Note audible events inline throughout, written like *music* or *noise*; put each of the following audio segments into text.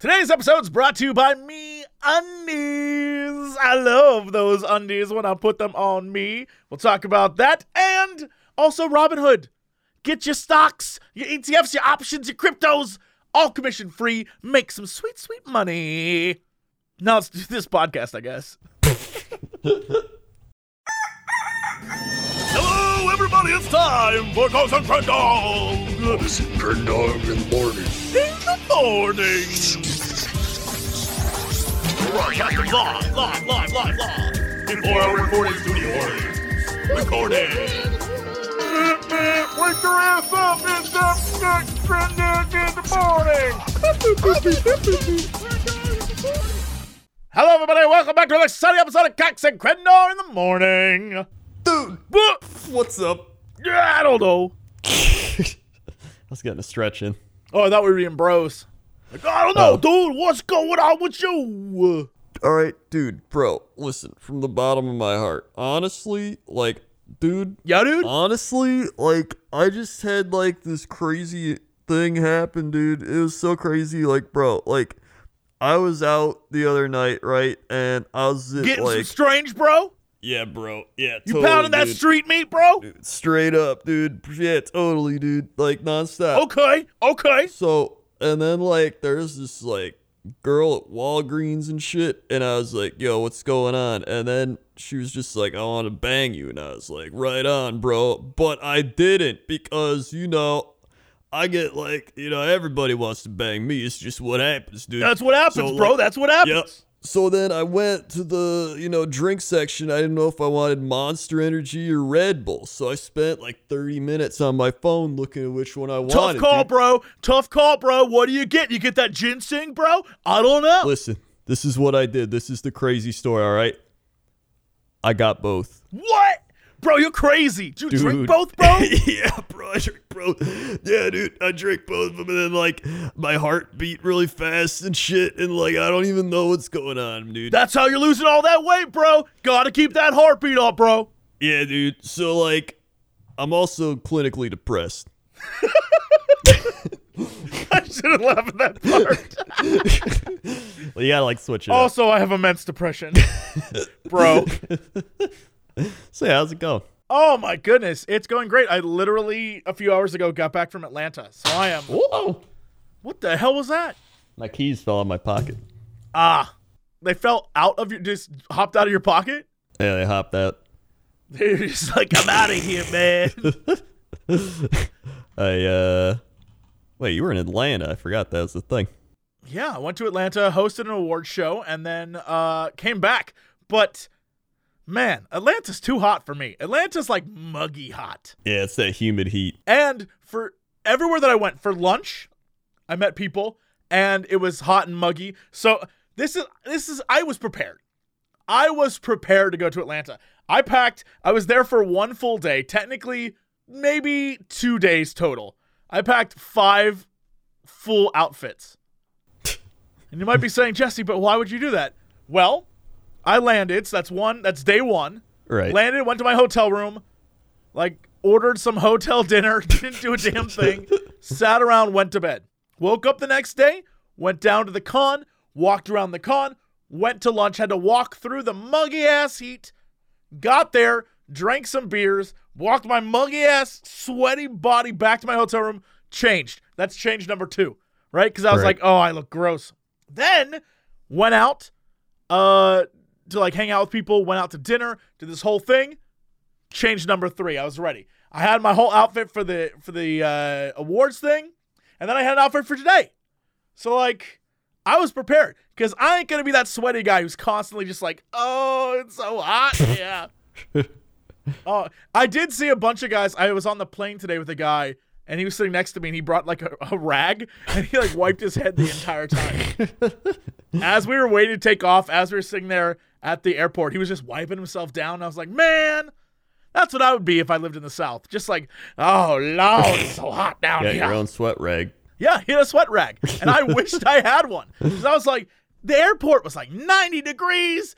Today's episode is brought to you by Me Undies. I love those undies when I put them on me. We'll talk about that and also Robinhood. Get your stocks, your ETFs, your options, your cryptos, all commission free. Make some sweet, sweet money. Now let's do this podcast, I guess. Hello, everybody. It's time for Ghost and Crendog. It's Crendog in the morning. In the morning. Broadcasting live, live, live, live, live. Before our recording studio audience. Recording. Wake your ass up. It's up next in the morning. Hello, everybody. Welcome back to another sunny episode of Cox and Crendor in the morning. Dude, What? what's up? Yeah, I don't know. *laughs* I was getting a stretch in. Oh, I thought we were being bros. Like, I don't know, Oh. dude. What's going on with you? All right, dude, bro, listen, from the bottom of my heart, honestly, like, dude, Yeah, dude. honestly, like, I just had like this crazy thing happen, dude. It was so crazy, like, bro, like, I was out the other night, right, and I was at, Getting some like, strange, bro. yeah, bro, yeah, You totally, pounding that street meat, bro? Dude, straight up, dude, yeah, totally, dude, like nonstop. Okay, okay. So, and then like there's this like girl at Walgreens and shit, and I was like, "Yo, what's going on?" And then she was just like, "I want to bang you," and I was like, "Right on, bro." But I didn't because you know. I get like, you know, everybody wants to bang me. It's just what happens, dude. That's what happens, So, bro. like, That's what happens. Yep. So then I went to the, you know, drink section. I didn't know if I wanted Monster Energy or Red Bull. So I spent like 30 minutes on my phone looking at which one I Tough wanted. Tough call, dude. bro. Tough call, bro. What do you get? You get that ginseng, bro? I don't know. Listen, this is what I did. This is the crazy story, all right? I got both. What? Bro, you're crazy. Did you Dude. drink both, bro? *laughs* yeah, bro, I drank both. Yeah, dude, I drink both of them, and then like my heart beat really fast and shit, and like I don't even know what's going on, dude. That's how you're losing all that weight, bro. Gotta keep that heartbeat up, bro. yeah, dude. So like, I'm also clinically depressed. *laughs* *laughs* I shouldn't laugh at that part. Well, you gotta like switch it up. also, I have immense depression, bro. *laughs* So yeah, how's it going? Oh my goodness, it's going great. I literally a few hours ago got back from Atlanta, so I am. Whoa! What the hell was that? My keys fell in my pocket. Ah, they fell out of your, just hopped out of your pocket. Yeah, they hopped out. *laughs* They're just like, I'm out of here, man. *laughs* I uh, wait, you were in Atlanta. I forgot that was the thing. yeah, I went to Atlanta, hosted an award show, and then uh came back. But man, Atlanta's too hot for me. Atlanta's like muggy hot. Yeah, it's that humid heat. And for everywhere that I went for lunch, I met people and it was hot and muggy. So this is this is I was prepared. I was prepared to go to Atlanta. I packed, I was there for one full day, technically maybe 2 days total. I packed 5 full outfits. and you might be saying, "Jesse, but why would you do that?" Well, I landed, so that's one, that's day 1. Right. Landed, went to my hotel room, like ordered some hotel dinner, *laughs* didn't do a damn thing, sat around, went to bed. Woke up the next day, went down to the con, walked around the con, went to lunch, had to walk through the muggy ass heat, got there, drank some beers, walked my muggy ass, sweaty body back to my hotel room, changed. That's change number two, right? Because I was Right. like, oh, I look gross. Then went out uh to like hang out with people, went out to dinner, did this whole thing. Change number three. I was ready. I had my whole outfit for the for the uh, awards thing, and then I had an outfit for today. So like, I was prepared because I ain't gonna be that sweaty guy who's constantly just like, oh, it's so hot. *laughs* Yeah. oh, I did see a bunch of guys. I was on the plane today with a guy, and he was sitting next to me, and he brought like a, a rag, and he like wiped his head the entire time. *laughs* as we were waiting to take off, as we were sitting there at the airport, he was just wiping himself down. I was like, man, that's what I would be if I lived in the South. Just like, oh, Lord, it's so hot *laughs* down Got here. your own sweat rag. Yeah, he had a sweat rag. And I *laughs* wished I had one. Because I was like, the airport was like 90 degrees.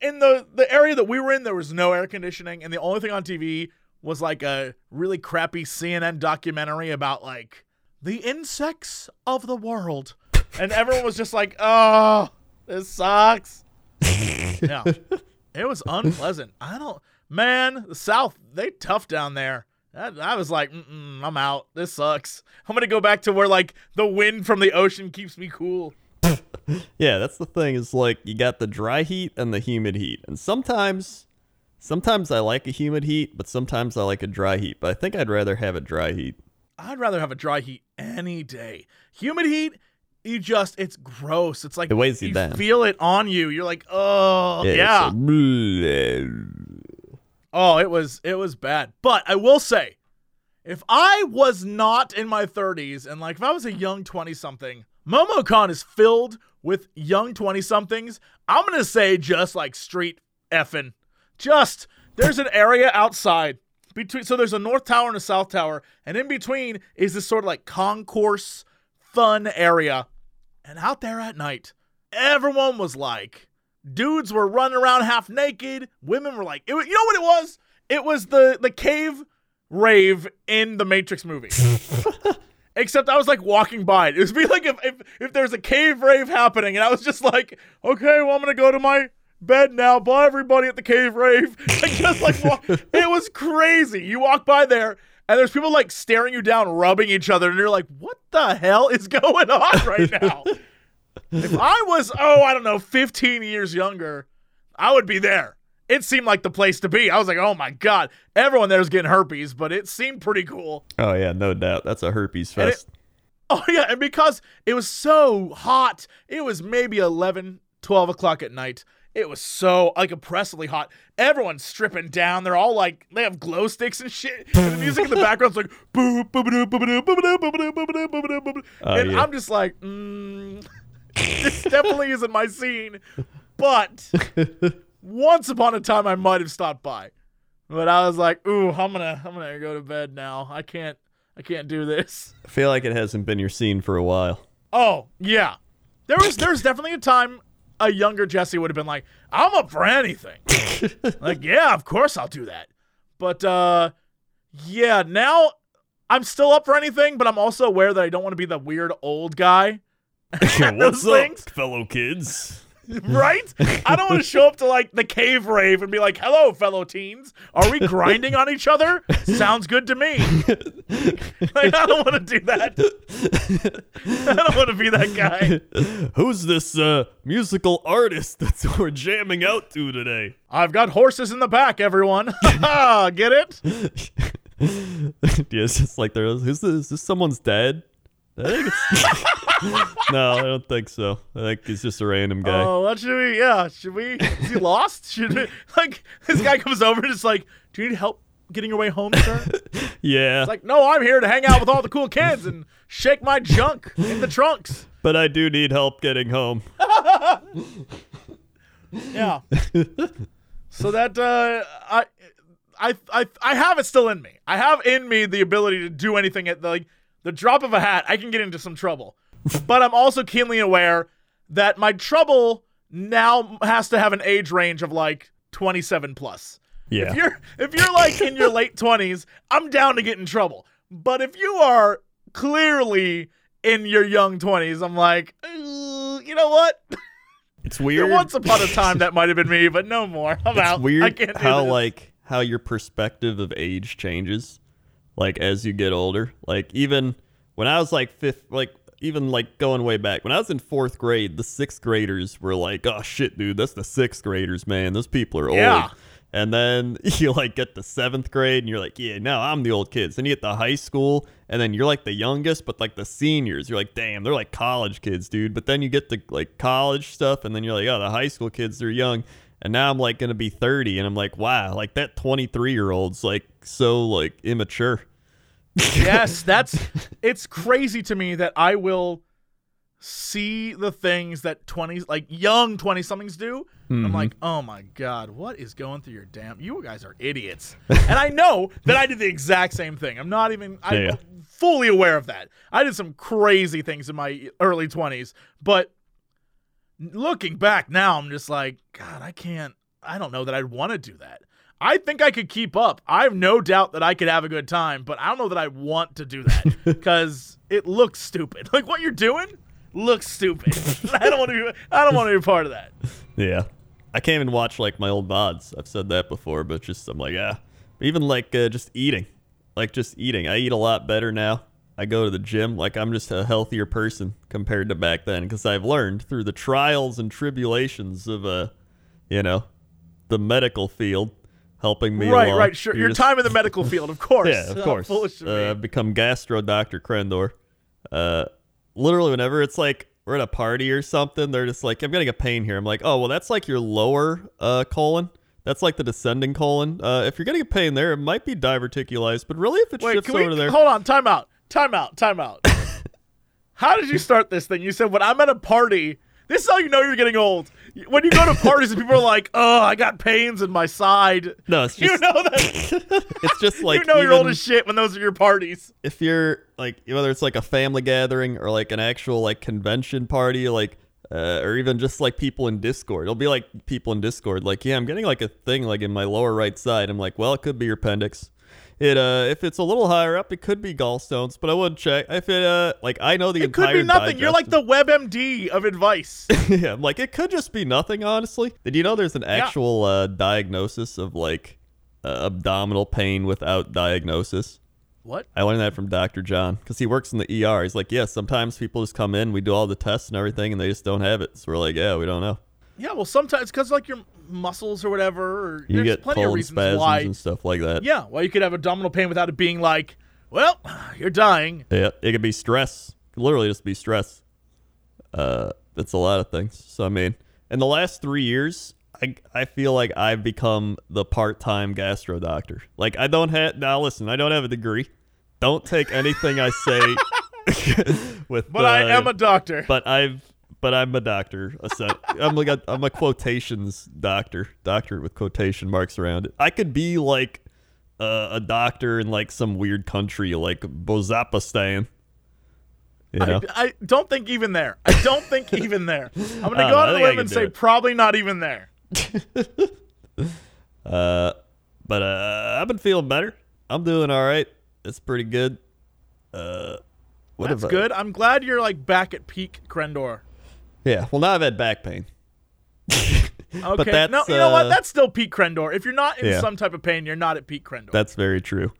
In the, the area that we were in, there was no air conditioning. And the only thing on TV was like a really crappy CNN documentary about like the insects of the world. and everyone was just like, "Oh, this sucks." *laughs* yeah, it was unpleasant. I don't, man. The South, they tough down there. I, I was like, Mm-mm, I'm out. This sucks. I'm gonna go back to where like the wind from the ocean keeps me cool. *laughs* Yeah, that's the thing. Is like you got the dry heat and the humid heat, and sometimes, sometimes I like a humid heat, but sometimes I like a dry heat. But I think I'd rather have a dry heat. I'd rather have a dry heat any day. Humid heat, you just it's gross. It's like It weighs you down. feel it on you. You're like, oh it's yeah. Oh, it was it was bad. But I will say, if I was not in my 30s and like if I was a young 20 something, MomoCon is filled with young 20 somethings. I'm gonna say just like street effing. Just there's an area outside between. So there's a north tower and a south tower, and in between is this sort of like concourse fun area. And out there at night, everyone was like, dudes were running around half naked. Women were like, it was, you know what it was? It was the the cave rave in the Matrix movie. *laughs* Except I was like walking by it. It would be like if, if if there's a cave rave happening, and I was just like, okay, well I'm gonna go to my bed now. Bye everybody at the cave rave. *laughs* And just like walk, it was crazy. You walk by there, and there's people like staring you down, rubbing each other, and you're like, what the hell is *laughs* going on right now? *laughs* if I was, oh, I don't know, 15 years younger, I would be there. It seemed like the place to be. I was like, oh my god, everyone there's getting herpes, but it seemed pretty cool. Oh yeah, no doubt. That's a herpes And it- fest. Oh *laughs* yeah, and because it was so hot, it was maybe 11, 12 o'clock at night. It was so like oppressively hot. Everyone's stripping down. They're all like they have glow sticks and shit. And the music in the background's like boop boop boop boop boop boop boop boop boop boop boop boop boop. Oh, And yeah. I'm just like, mm, this definitely isn't my scene. But once upon a time I might have stopped by. But I was like, ooh, I'm gonna I'm gonna go to bed now. I can't I can't do this. I feel like it hasn't been your scene for a while. Oh yeah, there was there's definitely a time a younger Jesse would have been like, I'm up for anything. *laughs* like yeah, of course I'll do that. But uh, yeah, now I'm still up for anything, but I'm also aware that I don't want to be the weird old guy. *laughs* *laughs* What's things, fellow kids? *laughs* right? I don't want to show up to like the cave rave and be like, "Hello, fellow teens. Are we grinding on each other? Sounds good to me." *laughs* like, I don't want to do that. *laughs* I don't want to be that guy. Who's this uh, musical artist that we're jamming out to today? I've got horses in the back, everyone. Get it? yeah, it's just like there. Who's this? Is this someone's dad? I think it's. no, I don't think so. I think he's just a random guy. Oh, what should we? Yeah, should we? Is he lost? *laughs* Should we? Like, this guy comes over and is like, "Do you need help getting your way home, sir?" *laughs* yeah, It's like, "No, I'm here to hang out with all the cool kids and shake my junk in the trunks." but I do need help getting home. *laughs* Yeah. so that uh, I, I, I, I have it still in me. I have in me the ability to do anything at the like the drop of a hat. I can get into some trouble, but I'm also keenly aware that my trouble now has to have an age range of like 27 plus. Yeah, If you're if you're like in your late 20s, I'm down to get in trouble. But if you are clearly in your young 20s, I'm like, "Uh, you know what? it's *laughs* weird. Once upon a time, that might have been me, but no more. I'm it's out. weird I can't do how this. like how your perspective of age changes like as you get older. Like even when i was like fifth like even like going way back when i was in fourth grade the sixth graders were like oh shit dude that's the sixth graders man. Those people are Yeah. old. And then *laughs* you like get to seventh grade and you're like yeah no i'm the old kids. Then you get to high school and then you're like the youngest but like the seniors. You're like damn they're like college kids dude. But then you get to like college stuff and then you're like oh the high school kids they're young. And now I'm like gonna be 30, and I'm like, wow, like that 23 year old's like so like immature. yes, *laughs* that's it's crazy to me that I will see the things that 20s like young 20 somethings do. I'm Mm-hmm. like, "Oh my god, what is going through your damn You guys are idiots." and I know that I did the exact same thing. I'm not even I'm Yeah. fully aware of that. I did some crazy things in my early 20s, but looking back now, I'm just like, God, I can't. I don't know that I'd want to do that. I think I could keep up. I have no doubt that I could have a good time, but I don't know that I want to do that *laughs* because it looks stupid. *laughs* Like what you're doing, looks stupid. *laughs* I don't want to. Be, I don't want to be part of that. Yeah. I can't even watch like my old mods. I've said that before, but just I'm like, yeah. Even like uh, just eating. Like just eating. I eat a lot better now. I go to the gym. Like I'm just a healthier person compared to back then because I've learned through the trials and tribulations of uh, you know, the medical field helping me right, along. right, sure. You're Your just- time in the medical field, of *laughs* course. yeah, of course. foolish of Uh. I've become gastro doctor Crendor. Uh, literally, whenever it's like we're at a party or something, they're just like, "I'm getting a pain here." I'm like, "Oh, well, that's like your lower uh, colon. That's like the descending colon. Uh, if you're getting a pain there, it might be diverticulitis, but really, if it Wait, shifts we over there, hold on? Time out. Time out. Time out. *laughs* How did you start this thing? You said when I'm at a party. This is how you know you're getting old. When you go to parties and people are like, "Oh, I got pains in my side." no, it's *laughs* You just know that. *laughs* it's just *laughs* like you know you're old as shit when those are your parties. if you're like whether it's like a family gathering or like an actual like convention party like uh, or even just like people in discord it'll be like people in discord like yeah i'm getting like a thing like in my lower right side i'm like well it could be your appendix it uh if it's a little higher up it could be gallstones but i wouldn't check if it uh like i know the It could be nothing. You're like the WebMD of advice. *laughs* yeah i'm like it could just be nothing honestly did you know there's an actual uh diagnosis of like uh, abdominal pain without diagnosis what? I learned that from Dr. John because he works in the ER. He's like, yeah, sometimes people just come in, we do all the tests and everything, and they just don't have it. So we're like, yeah, we don't know. Yeah, well, sometimes because like your muscles or whatever. Or You there's get plenty of reasons spasms why. and stuff like that. Yeah, why you could have abdominal pain without it being like, well, *sighs* you're dying. Yeah, it could be stress. Could literally just be stress. Uh, that's a lot of things. So I mean, in the last three years, I I feel like I've become the part time gastro doctor. Like I don't have now. Listen, I don't have a degree. Don't take anything I say *laughs* *laughs* with. But I uh, am a doctor. but I've but I'm a doctor. I'm like a, I'm a quotations doctor, doctor with quotation marks around it. I could be like uh, a doctor in like some weird country like Bozapistan. You know, I, I don't think even there. I don't think *laughs* even there. I'm gonna go out on a limb and say it. probably not even there. *laughs* uh, but uh, I've been feeling better. I'm doing all right. It's pretty good. Uh, what That's I- good. I'm glad you're like back at peak Crendor. Yeah. Well, now I've had back pain. *laughs* Okay. But that's, no, you know what? uh, That's still Pete Crendor. If you're not in Yeah. some type of pain, you're not at Pete Crendor. That's very true.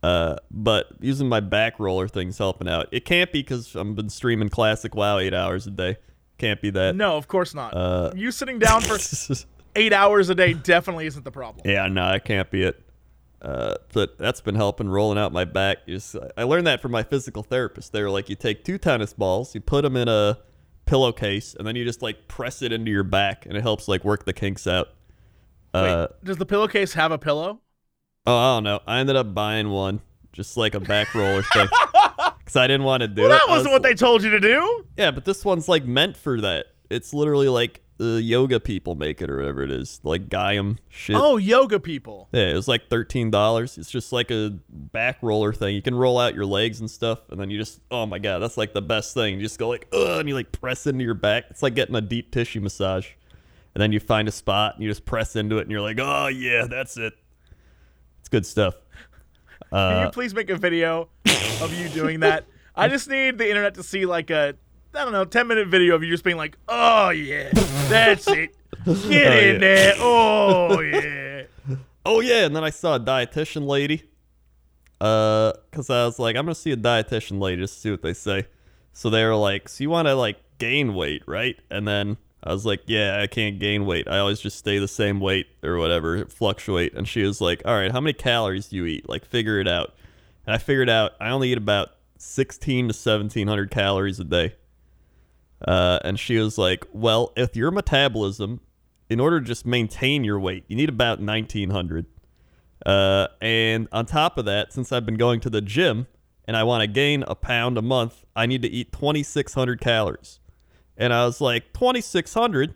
Uh, but using my back roller thing's helping out. It can't be because I've been streaming classic WoW eight hours a day. Can't be that. no, of course not. Uh, you sitting down for *laughs* eight hours a day definitely isn't the problem. yeah, no, that can't be it. Uh, but that's been helping rolling out my back. Just I learned that from my physical therapist. They were like, you take two tennis balls, you put them in a pillowcase, and then you just like press it into your back, and it helps like work the kinks out. Uh, Wait, does the pillowcase have a pillow? oh, I don't know. I ended up buying one, just like a back roller *laughs* thing, because I didn't want to do Well, it. that wasn't was what they told you to do. Yeah, but this one's like meant for that. It's literally like the yoga people make it or whatever it is, like Gaiam shit. Oh, yoga people. Yeah, it was like thirteen dollars. It's just like a back roller thing. You can roll out your legs and stuff, and then you just oh my god, that's like the best thing. You just go like ugh, and you like press into your back. It's like getting a deep tissue massage, and then you find a spot and you just press into it, and you're like oh yeah, that's it. It's good stuff. Can Uh, you please make a video of you doing that? *laughs* I just need the internet to see like a I don't know, 10 minute video of you just being like, "Oh yeah. That's it. Get Oh, in yeah. there. *laughs* Oh yeah." Oh yeah, and then I saw a dietitian lady. Uh, cause I was like, I'm gonna see a dietitian lady just to see what they say. So they were like, so you want to like gain weight, right? And then I was like, yeah, I can't gain weight. I always just stay the same weight or whatever, fluctuate. And she was like, all right, how many calories do you eat? Like, figure it out. And I figured out I only eat about 16 to 1700 calories a day. Uh, and she was like, well, if your metabolism, in order to just maintain your weight, you need about 1900. Uh, and on top of that, since I've been going to the gym and I want to gain a pound a month, I need to eat 2,600 calories. And I was like, 2,600?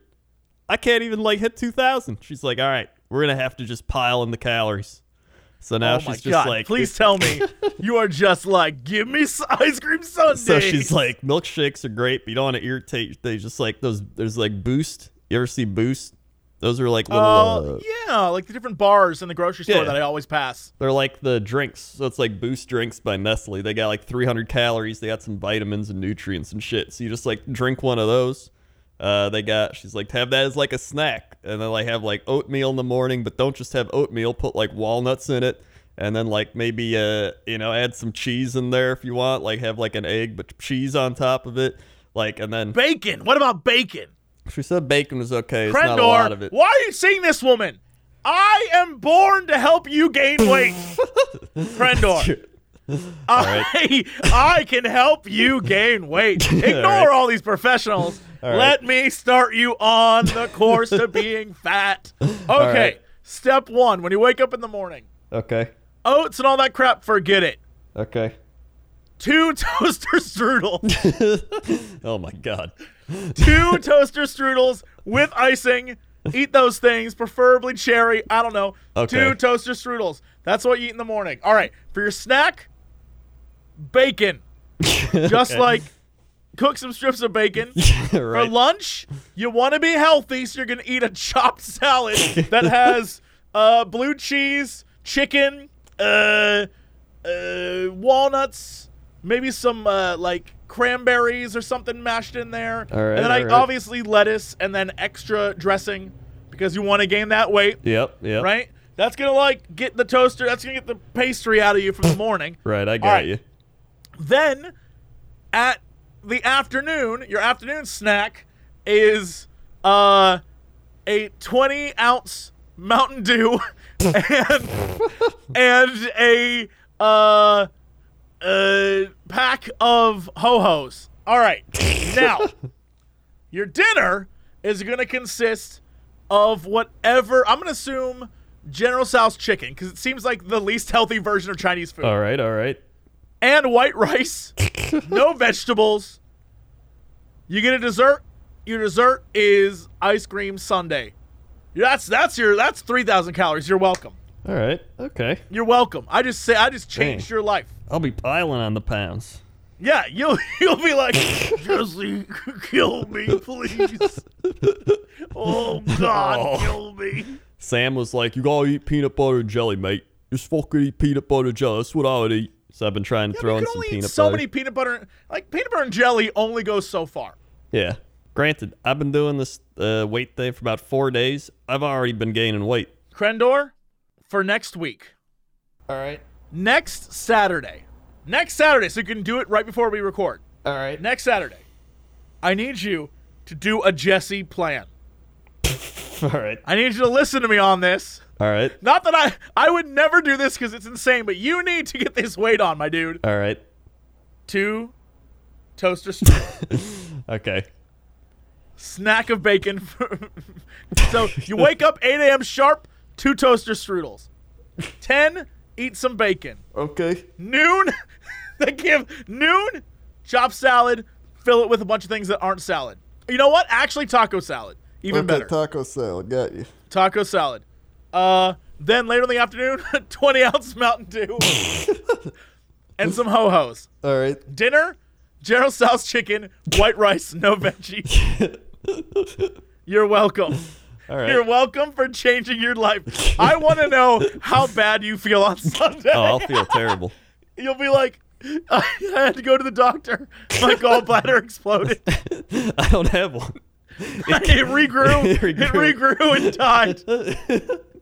I can't even like hit 2,000. She's like, all right, we're to have to just pile in the calories. So now oh she's just god. like, please tell me you are just like, "Give me *laughs* ice cream sundae. So she's like, milkshakes are great, but you don't want to irritate. They just like those. There's like Boost. You ever see Boost? Those are like little. Uh, uh, yeah, like the different bars in the grocery store Yeah. that I always pass. They're like the drinks. So it's like Boost drinks by Nestle. They got like 300 calories. They got some vitamins and nutrients and shit. So you just like drink one of those. Uh, they got. She's like have that as like a snack, and then like have like oatmeal in the morning, but don't just have oatmeal. Put like walnuts in it, and then like maybe uh you know add some cheese in there if you want. Like have like an egg but cheese on top of it. Like and then Bacon. What about bacon? she said bacon was okay. It's not a lot of it. why are you seeing this woman? I am born to help you gain weight. *laughs* Crendor. *laughs* *laughs* I, I can help you gain weight. *laughs* Ignore right. all these professionals. All right. Let me start you on the course to being *laughs* fat. Okay, right. step one when you wake up in the morning, Okay. oats and all that crap, forget it. Okay. Two toaster strudels. Oh my god. two toaster strudels with icing. Eat those things, preferably cherry. I don't know. Okay. Two toaster strudels. That's what you eat in the morning. All right. For your snack, bacon. *laughs* Just Okay. like cook some strips of bacon. *laughs* For lunch, you want to be healthy, so you're going to eat a chopped *laughs* salad that has uh, blue cheese, chicken, uh, uh, walnuts, maybe some uh, like cranberries or something mashed in there. Right, and then I, right. obviously lettuce and then extra dressing because you want to gain that weight, Yep. Yep. right? That's going to like get the toaster, that's going to get the pastry out of you from the morning. Right. I got right. you. Then at the afternoon, your afternoon snack is uh a 20 ounce Mountain Dew *laughs* and and a uh uh pack of ho-hos. All right. Now, your dinner is going to consist of whatever I'm going to assume General Tso's chicken because it seems like the least healthy version of Chinese food All right. All right. And white rice, no *laughs* vegetables. You get a dessert. Your dessert is ice cream sundae. That's that's your that's three thousand calories. You're welcome. All right. Okay. You're welcome. I just say I just changed Dang. your life. I'll be piling on the pounds. Yeah, you'll *laughs* you'll be like *laughs* Jesse, kill me, please. Oh God, Oh. kill me. Sam was like, "You gotta eat peanut butter and jelly, mate. Just fucking eat peanut butter and jelly. That's what I would eat." So I've been trying to Yeah, throw in some only eat peanut so butter. many peanut butter. Like peanut butter and jelly only goes so far. Yeah. Granted, I've been doing this uh, weight thing for about four days. I've already been gaining weight. Crendor, for next week. All right. next Saturday. Next Saturday, so you can do it right before we record. All right. Next Saturday, I need you to do a Jesse plan. *laughs* All right. I need you to listen to me on this. All right. Not that I I would never do this because it's insane, but you need to get this weight on, my dude. All right. Two toaster strudels, *laughs* Okay. snack of bacon. *laughs* so you wake up 8 a.m. sharp, two toaster strudels. 10, eat some bacon. Okay. Noon, they give noon chop salad, fill it with a bunch of things that aren't salad. You know what? Actually, taco salad, even better. taco salad. Got you. taco salad. Uh, then later in the afternoon, *laughs* 20 ounce Mountain Dew *laughs* and some ho hos. All right. Dinner, General Tso's chicken, white rice, no veggies. *laughs* You're welcome. All right. You're welcome for changing your life. I want to know how bad you feel on Sunday. oh, I'll feel terrible. You'll be like, I had to go to the doctor. My gallbladder exploded. I don't have one. *laughs* it regrew. *laughs* It It regrew. regrew and died.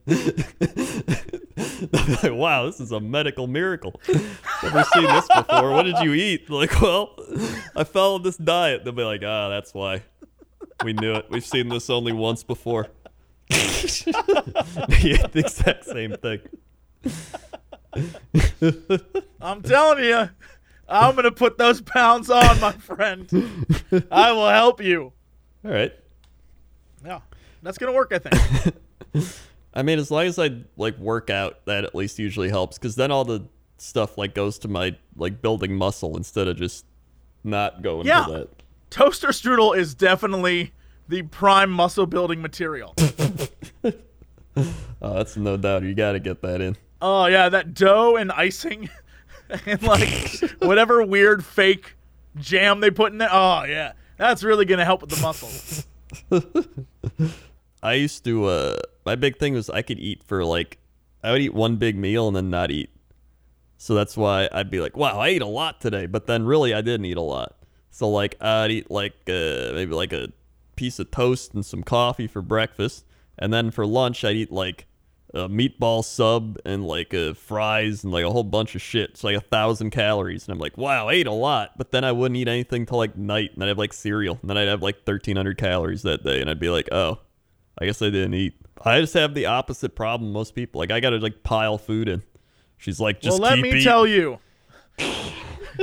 *laughs* like, wow, this is a medical miracle. Never seen this before. What did you eat? Like, well, I followed this diet. They'll be like, ah, that's why. We knew it. We've seen this only once before. yeah, the exact same thing. I'm telling you, I'm gonna put those pounds on, my friend. I will help you. All right. Yeah, that's gonna work. I think. *laughs* I mean, as long as I like work out, that at least usually helps. Because then all the stuff like goes to my like building muscle instead of just not going Yeah. to that. Toaster strudel is definitely the prime muscle building material. *laughs* Oh, that's no doubt. You got to get that in. Oh yeah, that dough and icing, *laughs* and like whatever weird fake jam they put in there. Oh yeah, that's really gonna help with the muscles. *laughs* I used to. Uh, my big thing was I could eat for like, I would eat one big meal and then not eat. So that's why I'd be like, wow, I ate a lot today, but then really I didn't eat a lot. So like I'd eat like uh, maybe like a piece of toast and some coffee for breakfast, and then for lunch I'd eat like a meatball sub and like uh, fries and like a whole bunch of shit. It's like a thousand calories, and I'm like, wow, I ate a lot. But then I wouldn't eat anything till like night, and then I'd have like cereal, and then I'd have like 1,300 calories that day, and I'd be like, oh, I guess I didn't eat. I just have the opposite problem most people. Like I gotta like pile food in. She's like, just well, let me eating. tell you.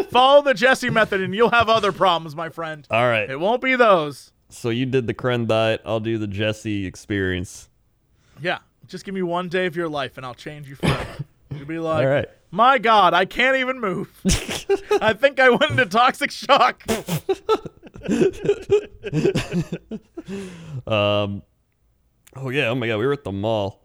Follow the Jesse method and you'll have other problems, my friend. All right. It won't be those. So you did the Kren diet. I'll do the Jesse experience. Yeah. Just give me one day of your life and I'll change you forever. *laughs* You'll be like, All right. my God, I can't even move. *laughs* I think I went into toxic shock. *laughs* Um. Oh yeah. Oh my god. We were at the mall.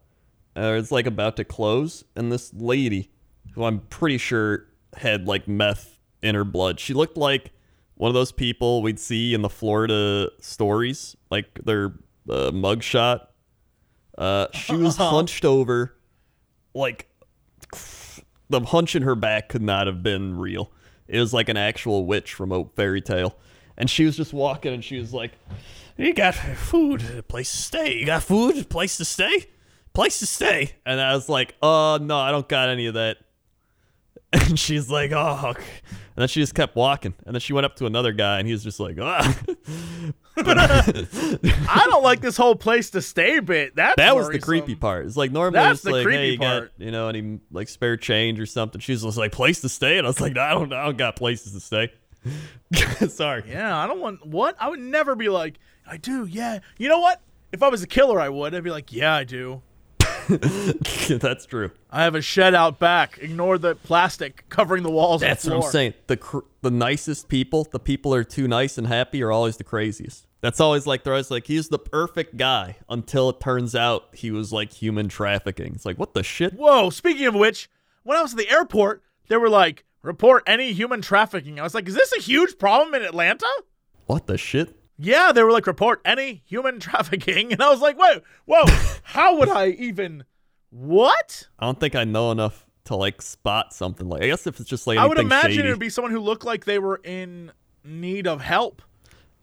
Uh, it's like about to close, and this lady, who I'm pretty sure had like meth in her blood. She looked like one of those people we'd see in the Florida stories, like their uh, mugshot. Uh, she was hunched over, like the hunch in her back could not have been real. It was like an actual witch from a fairy tale. And she was just walking and she was like, You got food, a place to stay. You got food, place to stay? Place to stay. And I was like, Uh, no, I don't got any of that. *laughs* And she's like, Oh, okay. And then she just kept walking. And then she went up to another guy and he was just like, Ah. *laughs* I don't like this whole place to stay bit. That's That was the creepy part. It's like normally That's it's the like, hey, you part. got you know any like spare change or something. She was just like place to stay, and I was like, no, I don't, I don't got places to stay. *laughs* Sorry. Yeah, I don't want what? I would never be like, I do, yeah. You know what? If I was a killer, I would. I'd be like, yeah, I do. *laughs* That's true. I have a shed out back. Ignore the plastic covering the walls. That's the what I'm saying. The cr- the nicest people, the people are too nice and happy, are always the craziest. That's always like they're always like he's the perfect guy until it turns out he was like human trafficking. It's like what the shit? Whoa, speaking of which, when I was at the airport, they were like, report any human trafficking. I was like, is this a huge problem in Atlanta? What the shit? Yeah, they were like, report any human *laughs* trafficking. And I was like, whoa, whoa, how would I even. What? I don't think I know enough to like spot something like. I guess if it's just like I would imagine shady. it would be someone who looked like they were in need of help.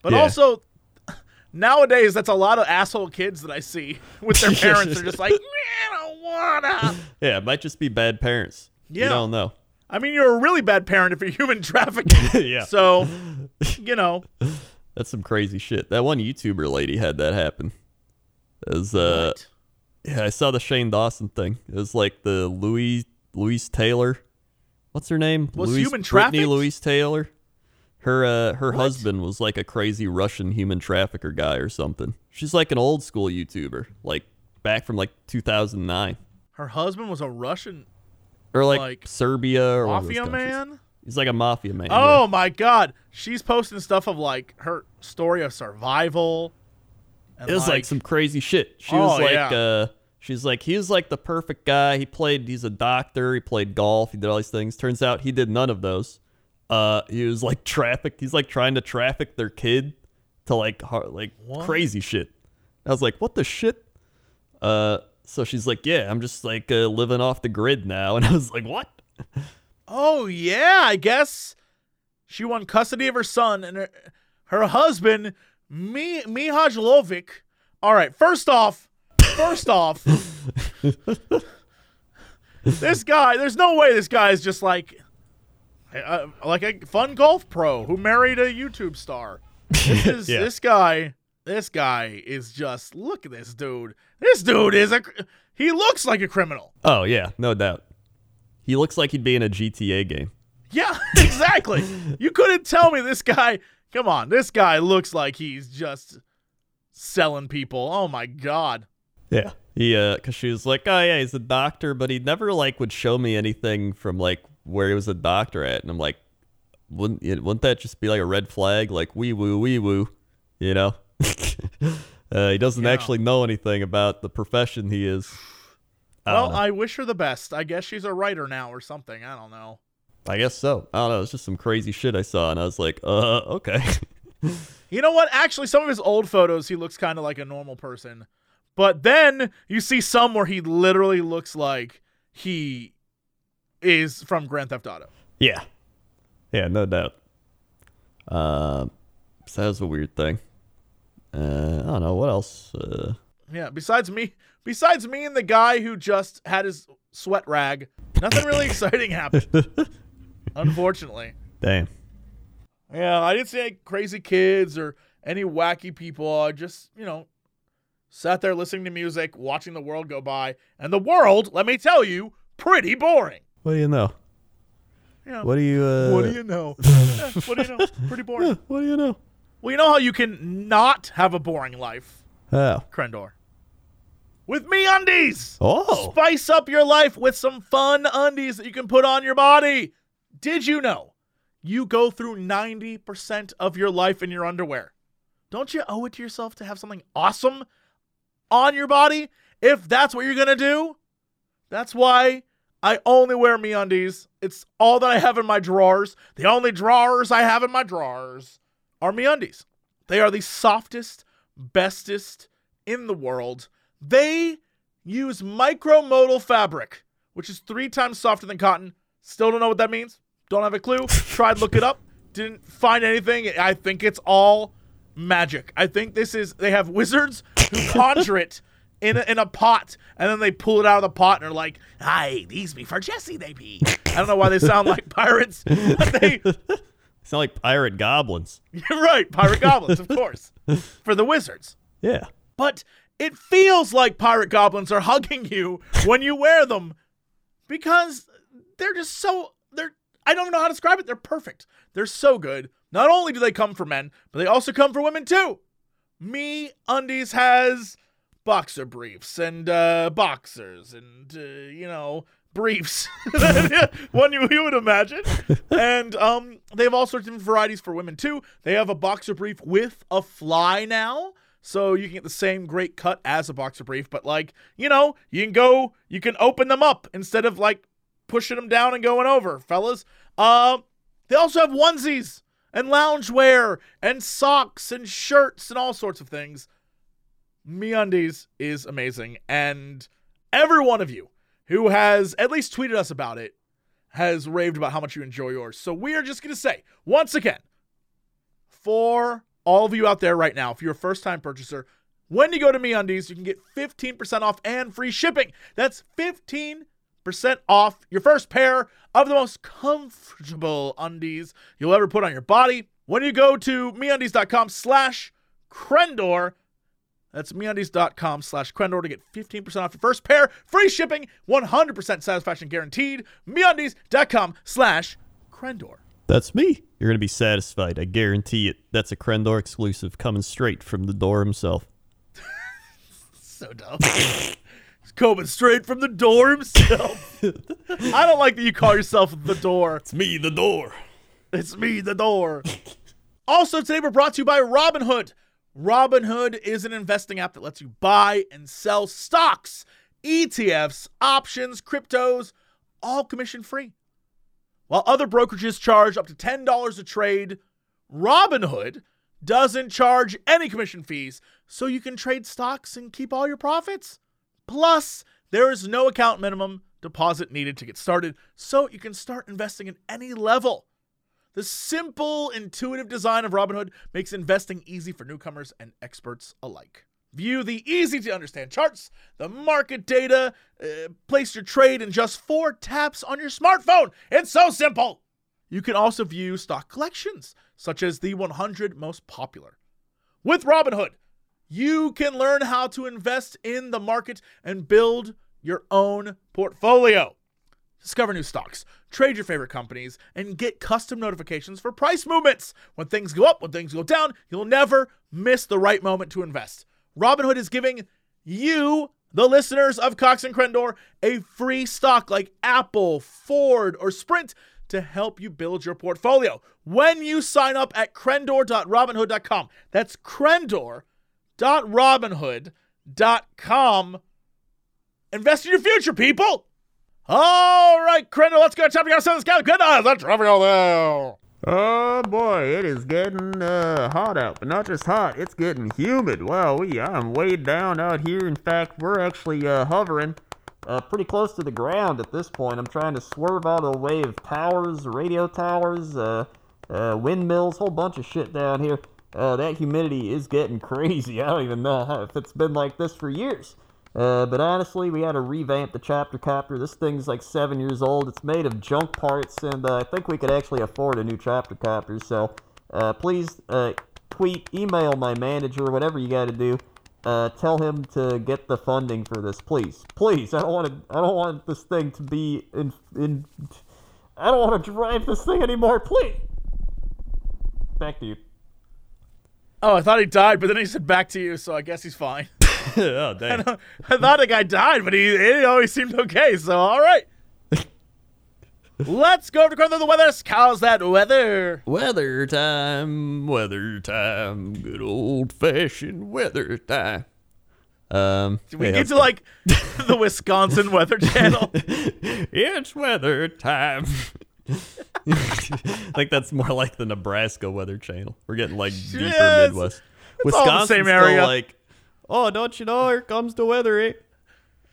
But Yeah. also, *laughs* nowadays, that's a lot of asshole kids that I see *laughs* with their parents. They're just like, I don't wanna. Yeah, it might just be bad parents. Yeah. You don't know. I mean, you're a really bad parent if you're human trafficking. Yeah. So, you know, That's some crazy shit. That one YouTuber lady had that happen. Was, uh, what? yeah, I saw the Shane Dawson thing. It was like the Louis Louise Taylor. What's her name? Was Louise, human Brittany? Louise Taylor. Her uh, her What? husband was like a crazy Russian human trafficker guy or something. She's like an old school YouTuber, like back from like 2009 her husband was a Russian or like, Like, Serbia or mafia man. He's like a mafia man. Oh my god, she's posting stuff of like her story of survival. And It was like, some crazy shit. She Oh, was like, yeah. uh, she's like, he was like the perfect guy. He played, he's a doctor. He played golf. He did all these things. Turns out he did none of those. Uh, he was like *laughs* traffic. He's like trying to traffic their kid to like, har- like What? crazy shit. I was like, what the shit? Uh, so she's like, yeah, I'm just like uh, living off the grid now. *laughs* And I was like, what? *laughs* Oh yeah, I guess she won custody of her son and her, her husband, Mi Mihajlovic. All right, first off, first off, this guy. There's no way this guy is just like, uh, like a fun golf pro who married a YouTube star. This *laughs* is Yeah. this guy. This guy is just look at this dude. This dude is a. He looks like a criminal. Oh yeah, no doubt. He looks like he'd be in a GTA game. Yeah, *laughs* exactly. you couldn't tell me this guy. Come on, this guy looks like he's just selling people. Oh my god. Yeah. Yeah, uh cuz she was like, "Oh yeah, he's a doctor, but he never like would show me anything from like where he was a doctor at." And I'm like, "Wouldn't wouldn't that just be like a red flag like wee woo wee woo, you know?" *laughs* uh, he doesn't Yeah. actually know anything about the profession he is. Well, know. I wish her the best. I guess she's a writer now or something. I don't know. I guess so. I don't know, it's just some crazy shit I saw and I was like, "Uh, okay." *laughs* You know what? Actually, some of his old photos, he looks kind of like a normal person. But then you see some where he literally looks like he is from Grand Theft Auto. Yeah. Yeah, no doubt. Um, so that was a weird thing. Uh, I don't know what else. Uh, Yeah, besides me, besides me and the guy who just had his sweat rag, nothing really *laughs* exciting happened. *laughs* Unfortunately. damn. Yeah, I didn't see any crazy kids or any wacky people. I just, you know, sat there listening to music, watching the world go by. And the world, let me tell you, pretty boring. What do you know? Yeah. What do you? Uh, What do you know? *laughs* Yeah, what do you know? Pretty boring. What do you know? Well, you know how you can not have a boring life, Oh. Crendor? With me undies. Oh. Spice up your life with some fun undies that you can put on your body. Did you know you go through 90% of your life in your underwear? Don't you owe it to yourself to have something awesome on your body if that's what you're going to do? That's why I only wear me undies. It's all that I have in my drawers. The only drawers I have in my drawers are me undies. They are the softest, bestest in the world. They use micromodal fabric, which is three times softer than cotton. Still don't know what that means. Don't have a clue. Tried look it up. Didn't find anything. I think it's all magic. I think this is they have wizards who *laughs* conjure it in a, in a pot, and then they pull it out of the pot and are like, "Hi, these be for Jesse. They be." I don't know why they sound like pirates, but they *laughs* sound like pirate goblins. you're *laughs* right, pirate goblins, of course, for the wizards. Yeah. But it feels like pirate goblins are hugging you when you wear them because they're just so they're I don't know how to describe it. They're perfect. They're so good. Not only do they come for men, but they also come for women too. Me Undies has boxer briefs and uh, boxers and uh, you know briefs, *laughs* one you, you would imagine. And um, they have all sorts of varieties for women too. They have a boxer brief with a fly now. So you can get the same great cut as a boxer brief, but like, you know, you can go, you can open them up instead of like pushing them down and going over, fellas. Uh, they also have onesies and loungewear and socks and shirts and all sorts of things. MeUndies is amazing, and every one of you who has at least tweeted us about it has raved about how much you enjoy yours. So we are just gonna say once again, for all of you out there right now, if you're a first-time purchaser, when you go to MeUndies, you can get 15% off and free shipping. That's 15% off your first pair of the most comfortable undies you'll ever put on your body. When you go to MeUndies.com slash Crendor, that's MeUndies.com slash Crendor to get 15% off your first pair, free shipping, 100% satisfaction guaranteed. MeUndies.com slash Crendor. That's me. You're going to be satisfied. I guarantee it. That's a Crendor exclusive coming straight from the door himself. *laughs* So dumb. He's coming straight from the door himself. *laughs* I don't like that you call yourself the door. It's me, the door. It's me, the door. also, today we're brought to you by Robinhood. Robinhood is an investing app that lets you buy and sell stocks, ETFs, options, cryptos, all commission free. While other brokerages charge up to $10 a trade, Robinhood doesn't charge any commission fees, so you can trade stocks and keep all your profits. Plus, there is no account minimum deposit needed to get started, so you can start investing at any level. The simple, intuitive design of Robinhood makes investing easy for newcomers and experts alike. View the easy to understand charts, the market data, uh, place your trade in just four taps on your smartphone. It's so simple. You can also view stock collections, such as the 100 most popular. With Robinhood, you can learn how to invest in the market and build your own portfolio. Discover new stocks, trade your favorite companies, and get custom notifications for price movements. When things go up, when things go down, you'll never miss the right moment to invest. Robinhood is giving you, the listeners of Cox and Crendor, a free stock like Apple, Ford, or Sprint to help you build your portfolio. When you sign up at crendor.robinhood.com, that's crendor.robinhood.com. Invest in your future, people. All right, Crendor, let's go. Time to go send this guy. Good night. That's trivial there. Oh boy, it is getting uh, hot out, but not just hot, it's getting humid. Wow, we I'm way down out here. In fact, we're actually uh, hovering uh, pretty close to the ground at this point. I'm trying to swerve out of the way of towers, radio towers, uh, uh, windmills, whole bunch of shit down here. Uh, that humidity is getting *laughs* crazy. I don't even know if it's been like this for years. Uh, but honestly, we had to revamp the chapter copter. This thing's like seven years old. It's made of junk parts, and uh, I think we could actually afford a new chapter copter. So uh, please uh, tweet, email my manager, whatever you got to do. Uh, tell him to get the funding for this, please. Please, I don't want to. I don't want this thing to be in. in I don't want to drive this thing anymore. Please. Back to you. Oh, I thought he died, but then he said back to you, so I guess he's fine. *laughs* oh, damn. I thought the guy died, but he, he always seemed okay, so all right. *laughs* Let's go to the weather. How's that weather? Weather time, weather time, good old fashioned weather time. Um, Did we hey, get to like *laughs* the Wisconsin Weather Channel? it's weather time. I think that's more like the Nebraska Weather Channel. We're getting like deeper Yes, Midwest. all the Wisconsin's same still area. like, oh, don't you know? Here comes the weather. Eh?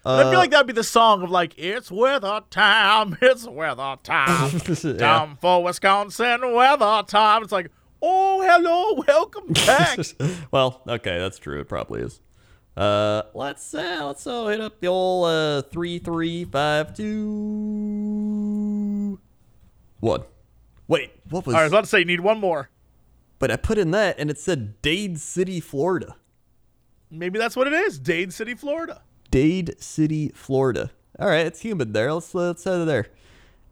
I feel like that'd be the song of like, it's weather time, *laughs* it's weather time, *laughs* Yeah. time for Wisconsin weather time. It's like, oh, hello, welcome *laughs* back. well, okay, that's true. It probably is. Uh, let's uh, let's uh, hit up the old uh three three five two one. Wait, what was? I was about to say, you need one more. but I put in that and it said Dade City, Florida. Maybe that's what it is. Dade City, Florida. Dade City, Florida. All right, it's humid there. Let's let's head there.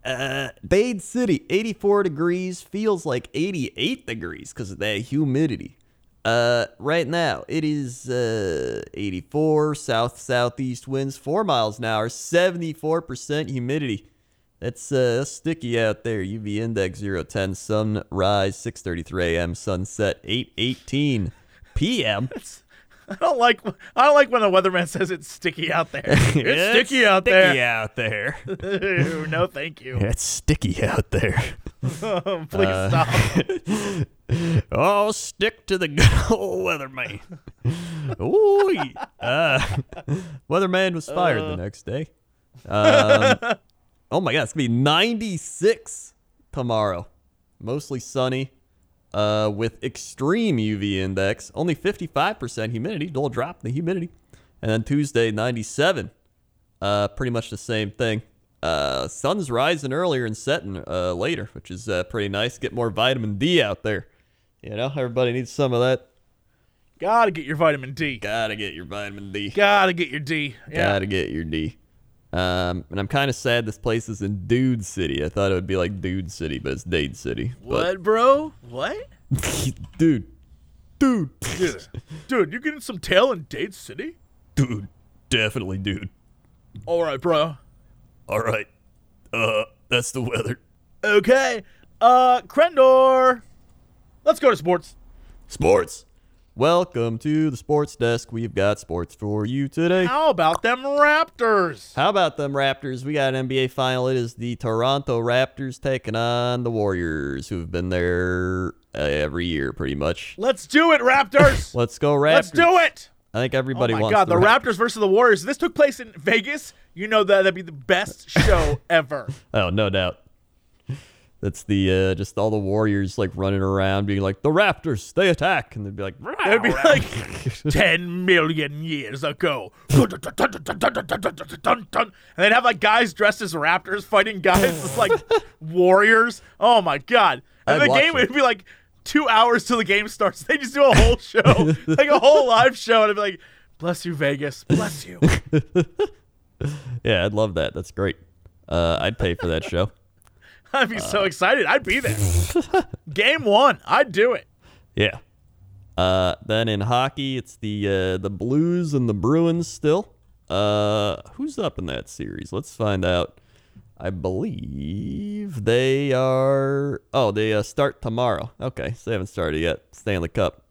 Uh, Dade City, 84 degrees, feels like 88 degrees because of that humidity. Uh, right now it is uh 84 south southeast winds, four miles an hour, 74% humidity. That's uh that's sticky out there. UV index 010, sunrise 6:33 a.m., sunset 8:18 p.m. *laughs* *laughs* I don't like I don't like when the weatherman *laughs* says it's sticky out there. It's sticky out there. sticky there. out there. Ew, no, thank you. It's sticky out there. Please Uh, stop. *laughs* oh, stick to the good old weatherman. Ooh, uh, weatherman was fired the next day. Um, oh my God, it's gonna be 96 tomorrow. Mostly sunny, uh, with extreme UV index. Only 55% humidity. Little drop in the humidity. And then Tuesday, 97. Uh, pretty much the same thing. Uh, sun's rising earlier and setting uh, later, which is uh, pretty nice. Get more vitamin D out there. You know, everybody needs some of that. Gotta get your vitamin D. Gotta get your vitamin D. Gotta get your D. Yeah. Gotta get your D. Um, and I'm kind of sad this place is in Dude City. I thought it would be like Dude City, but it's Dade City. What, bro? What? *laughs* Dude, dude, Dude, dude, you getting some tail in Dade City? dude, definitely, dude. All right, bro. All right, uh, that's the weather. Okay. Uh, Crendor. Let's go to sports. Sports. Welcome to the sports desk. We've got sports for you today. How about them Raptors? How about them Raptors? We got an NBA final. It is the Toronto Raptors taking on the Warriors, who've been there uh, every year pretty much. Let's do it, Raptors. *laughs* Let's go Raptors. Let's do it. I think Oh everybody my wants God, the, Raptors. Raptors versus the Warriors. This took place in Vegas. You know that that'd be the best *laughs* show ever. Oh, no doubt. That's the uh, just all the warriors like running around being like the Raptors, they attack, and they'd be like, they'd be like *laughs* ten million years ago, and they'd have like guys dressed as Raptors fighting guys as like *laughs* warriors. Oh my god! And I'd the game it. would be like two hours till the game starts. They just do a whole show, *laughs* like a whole live show, and I'd be like, "Bless you, Vegas, bless you." yeah, I'd love that. That's great. Uh, I'd pay for that show. *laughs* I'd be so excited. I'd be there. *laughs* game one. I'd do it. Yeah. Uh, then in hockey, it's the uh, the Blues and the Bruins still. Uh, who's up in that series? Let's find out. I believe they are. Oh, they uh, start tomorrow. Okay, so they haven't started yet. Stanley Cup.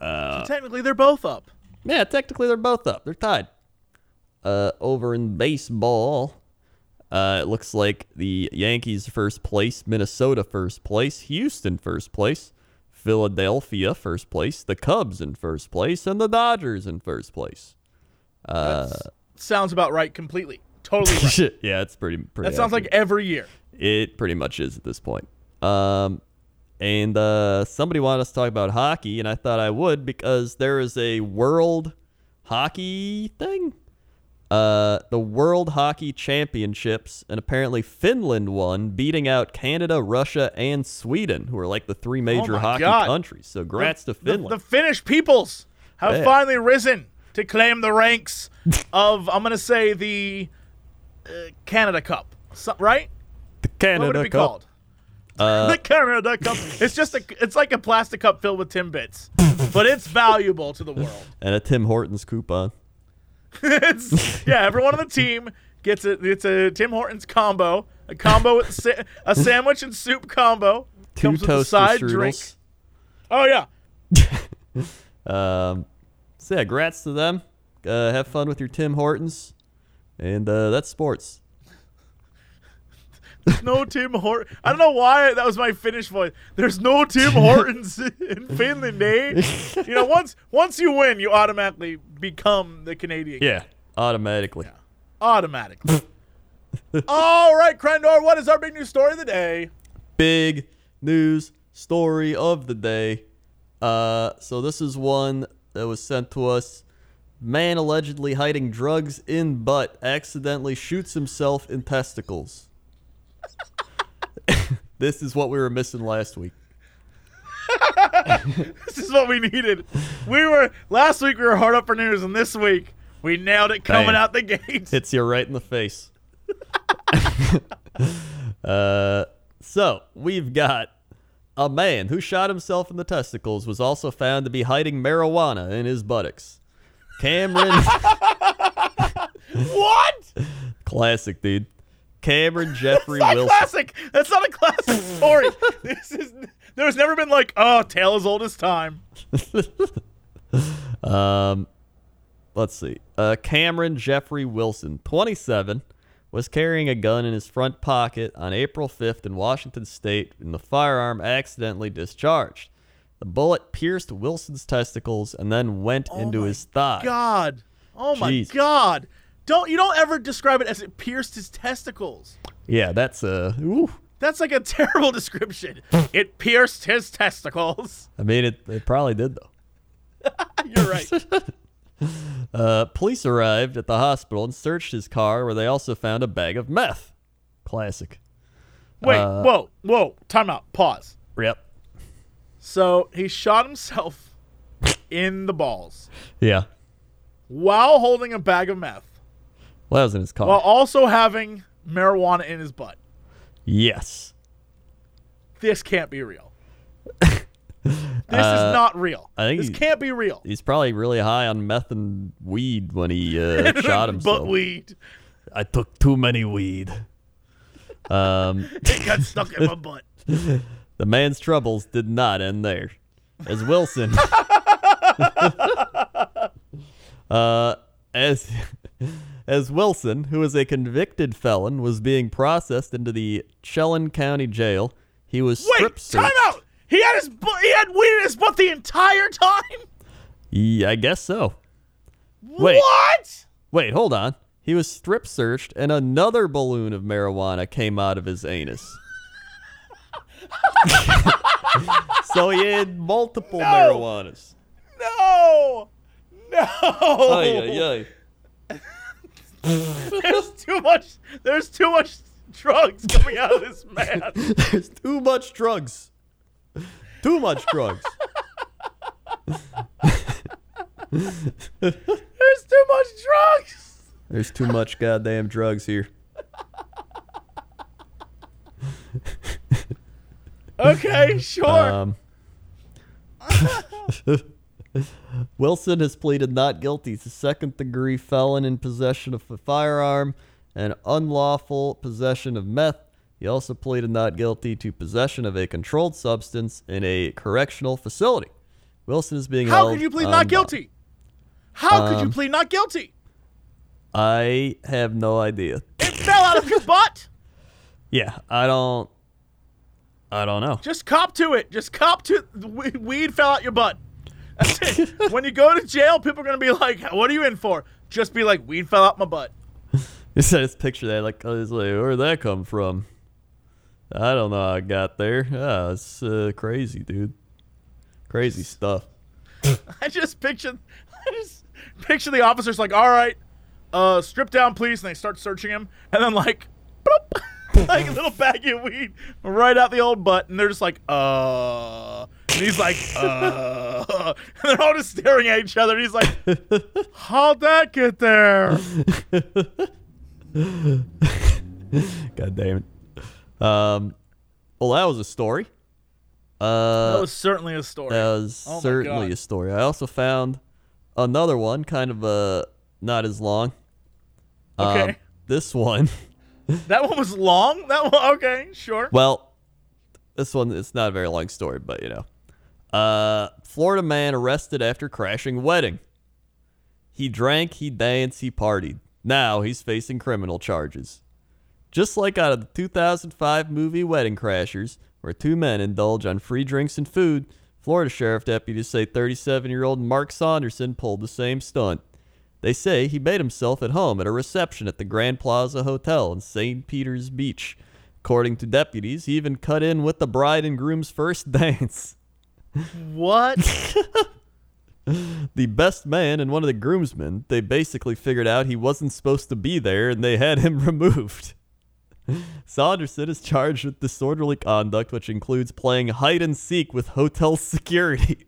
Uh, Technically, they're both up. Yeah, technically they're both up. They're tied. Uh, over in baseball, Uh, it looks like the Yankees first place, Minnesota first place, Houston first place, Philadelphia first place, the Cubs in first place, and the Dodgers in first place. Uh, Sounds about right completely. Totally *laughs* right. yeah, it's pretty. pretty that sounds like every year. It pretty much is at this point. Um, and uh, somebody wanted us to talk about hockey, and I thought I would because there is a world hockey thing. Uh, the World Hockey Championships, and apparently Finland won, beating out Canada, Russia, and Sweden, who are like the three major Oh hockey God. countries. So, grats to The, Finland. the Finnish peoples have Yeah. finally risen to claim the ranks *laughs* of, I'm going to say, the uh, Canada Cup. So, right? The Canada What would it be Cup. called? *laughs* the Canada Cup. It's just a, it's like a plastic cup filled with Timbits, but it's valuable to the world. *laughs* and a Tim Hortons coupon. *laughs* it's, yeah, everyone on the team gets a it's a Tim Hortons combo, a combo with sa- a sandwich and soup combo. Two comes with a side drink. Oh yeah, *laughs* Um, so yeah, grats to them. Uh, have fun with your Tim Hortons, and uh, that's sports. no Tim Hortons. I don't know why that was my Finnish voice. There's no Tim Hortons *laughs* in Finland, eh? You know, once once you win, you automatically become the Canadian. Yeah, automatically. Yeah. automatically. *laughs* All right, Crendor, what is our big news story of the day? Big news story of the day. Uh, so this is one that was sent to us. Man allegedly hiding drugs in butt accidentally shoots himself in testicles. *laughs* this is what we were missing last week. *laughs* This is what we needed. We were last week we were hard up for news, and this week we nailed it coming Bam. out the gates. hits you right in the face. *laughs* uh, so we've got a man who shot himself in the testicles was also found to be hiding marijuana in his buttocks. Cameron, *laughs* what? classic dude. Cameron Jeffrey Not Wilson. classic. That's not a classic story. this is. There's never been like, oh, tale as old as time. *laughs* Um, let's see. Uh, Cameron Jeffrey Wilson, 27, was carrying a gun in his front pocket on April 5th in Washington State, and the firearm accidentally discharged. The bullet pierced Wilson's testicles and then went into my his thigh. God. Oh my. God. Don't you don't ever describe it as it pierced his testicles. Yeah, that's uh. Ooh. That's like a *laughs* terrible description. it pierced his testicles. I mean, it, it probably did though. *laughs* You're right. *laughs* Uh, police arrived at the hospital and searched his car, where they also found a bag of meth. Classic. Wait, Uh, whoa, whoa. Time out. Pause. Yep. So he shot himself in the balls Yeah. while holding a bag of meth, Well, that was in his car. while also having marijuana in his butt. Yes. This can't be real. *laughs* this is not real. Uh, I think this he- can't be real. He's probably really high on meth and weed when he uh, *laughs* shot himself. Butt weed. I took too many weed. Um, *laughs* It got stuck in my butt. the man's troubles did not end there, as Wilson, uh, as as Wilson, who is a convicted felon, was being processed into the Chelan County Jail. He was strip Wait, time searched. out. He had his butt. He had weed in his butt the entire time. Yeah, I guess so. Wait. What? Wait, hold on. He was strip searched, and another balloon of marijuana came out of his anus. *laughs* so he had multiple marijuanas. No. No. Ay, ay, ay. *laughs* There's too much. There's too much drugs coming out of this *laughs* man. There's too much drugs. Too much drugs. There's too much drugs. There's too much goddamn drugs here. Okay, sure. Um, *laughs* Wilson has pleaded not guilty to second degree felon in possession of a firearm and unlawful possession of meth. He also pleaded not guilty to possession of a controlled substance in a correctional facility. Wilson is being How could you plead not guilty? How could you Um, plead not guilty? I have no idea. It fell out of your butt. Yeah, I don't. I don't know. Just cop to it. Just cop to weed fell out your butt. *laughs* When you go to jail, people are gonna be like, "What are you in for?" Just be like, "Weed fell out my butt." You said this picture there, like, I was like, where'd that come from? I don't know how I got there. Yeah, it's uh, crazy, dude. Crazy stuff. *laughs* I just picture, *laughs* I just picture the officers like, "All right, uh, strip down, please," and they start searching him, and then like, bloop, *laughs* like a little baggie of weed right out the old butt, and they're just like, "Uh," and he's like, "Uh," *laughs* and they're all just staring at each other, and he's like, "How'd that get there?" *laughs* God damn it. Um, well, that was a story. Uh, That was certainly a story. That was Oh certainly a story. I also found another one, kind of uh, not as long. Um, Okay. this one, That one was long. That one, okay, sure. well, this one it's not a very long story, but you know, uh, Florida man arrested after crashing wedding. He drank, he danced, he partied. Now he's facing criminal charges. Just like out of the 2005 movie Wedding Crashers, where two men indulge on free drinks and food, Florida sheriff deputies say 37 year old Mark Saunderson pulled the same stunt. They say he made himself at home at a reception at the Grand Plaza Hotel in St. Peter's Beach. According to deputies, he even cut in with the bride and groom's first *laughs* dance. What? *laughs* The best man and one of the groomsmen, they basically figured out he wasn't supposed to be there and they had him *laughs* removed. Saunderson is charged with disorderly conduct, which includes playing hide and seek with hotel security.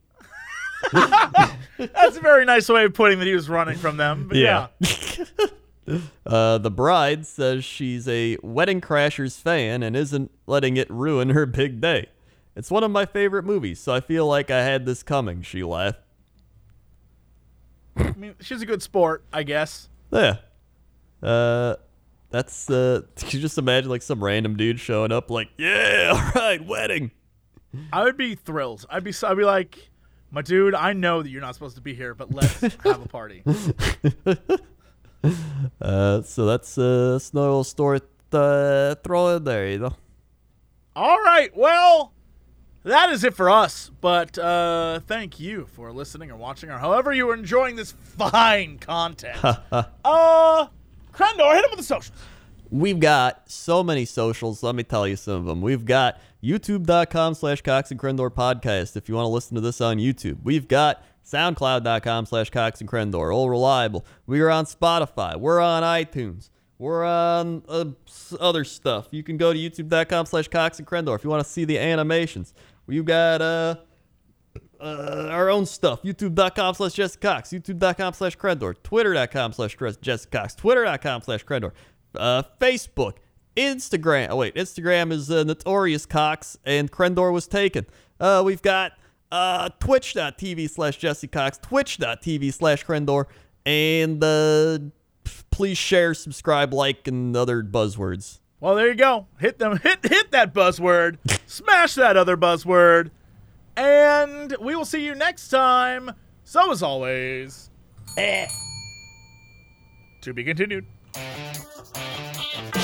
*laughs* That's a very nice way of putting that he was running from them. But yeah. *laughs* Uh, the bride says she's a Wedding Crashers fan and isn't letting it ruin her big day. It's one of my favorite movies, so I feel like I had this coming, she laughed. I mean, she's a good sport, I guess. Yeah. Uh, that's, uh, *laughs* you just imagine like some random dude showing up like, yeah, all right, wedding. I would be thrilled. I'd be, I'd be like, my dude, I know that you're not supposed to be here, but let's *laughs* have a party. *laughs* Uh, so that's, uh, little story to throw in there, you know? All right, well, that is it for us. But uh, thank you for listening or watching, or however you are enjoying this fine content. *laughs* uh, Crendor, hit him with the socials. We've got so many socials. Let me tell you some of them. We've got youtube.com slash Cox and Crendor podcast if you want to listen to this on YouTube. We've got soundcloud.com slash Cox and Crendor, all reliable. We are on Spotify. We're on iTunes. We're on uh, other stuff. You can go to youtube.com slash Cox and Crendor if you want to see the animations. We've got uh, uh, our own stuff. YouTube.com slash Jesse Cox. YouTube.com slash Crendor. Twitter.com slash Jesse Cox. Twitter.com slash Crendor. Uh, Facebook. Instagram. Oh, wait. Instagram is uh, Notorious Cox, and Crendor was taken. Uh, we've got uh, Twitch.tv slash Jesse Cox. Twitch.tv slash Crendor. And uh, please share, subscribe, like, and other buzzwords. Well, there you go. Hit them. Hit hit that buzzword. *laughs* Smash that other buzzword. And we will see you next time. So as always, eh. to be continued. Thank you.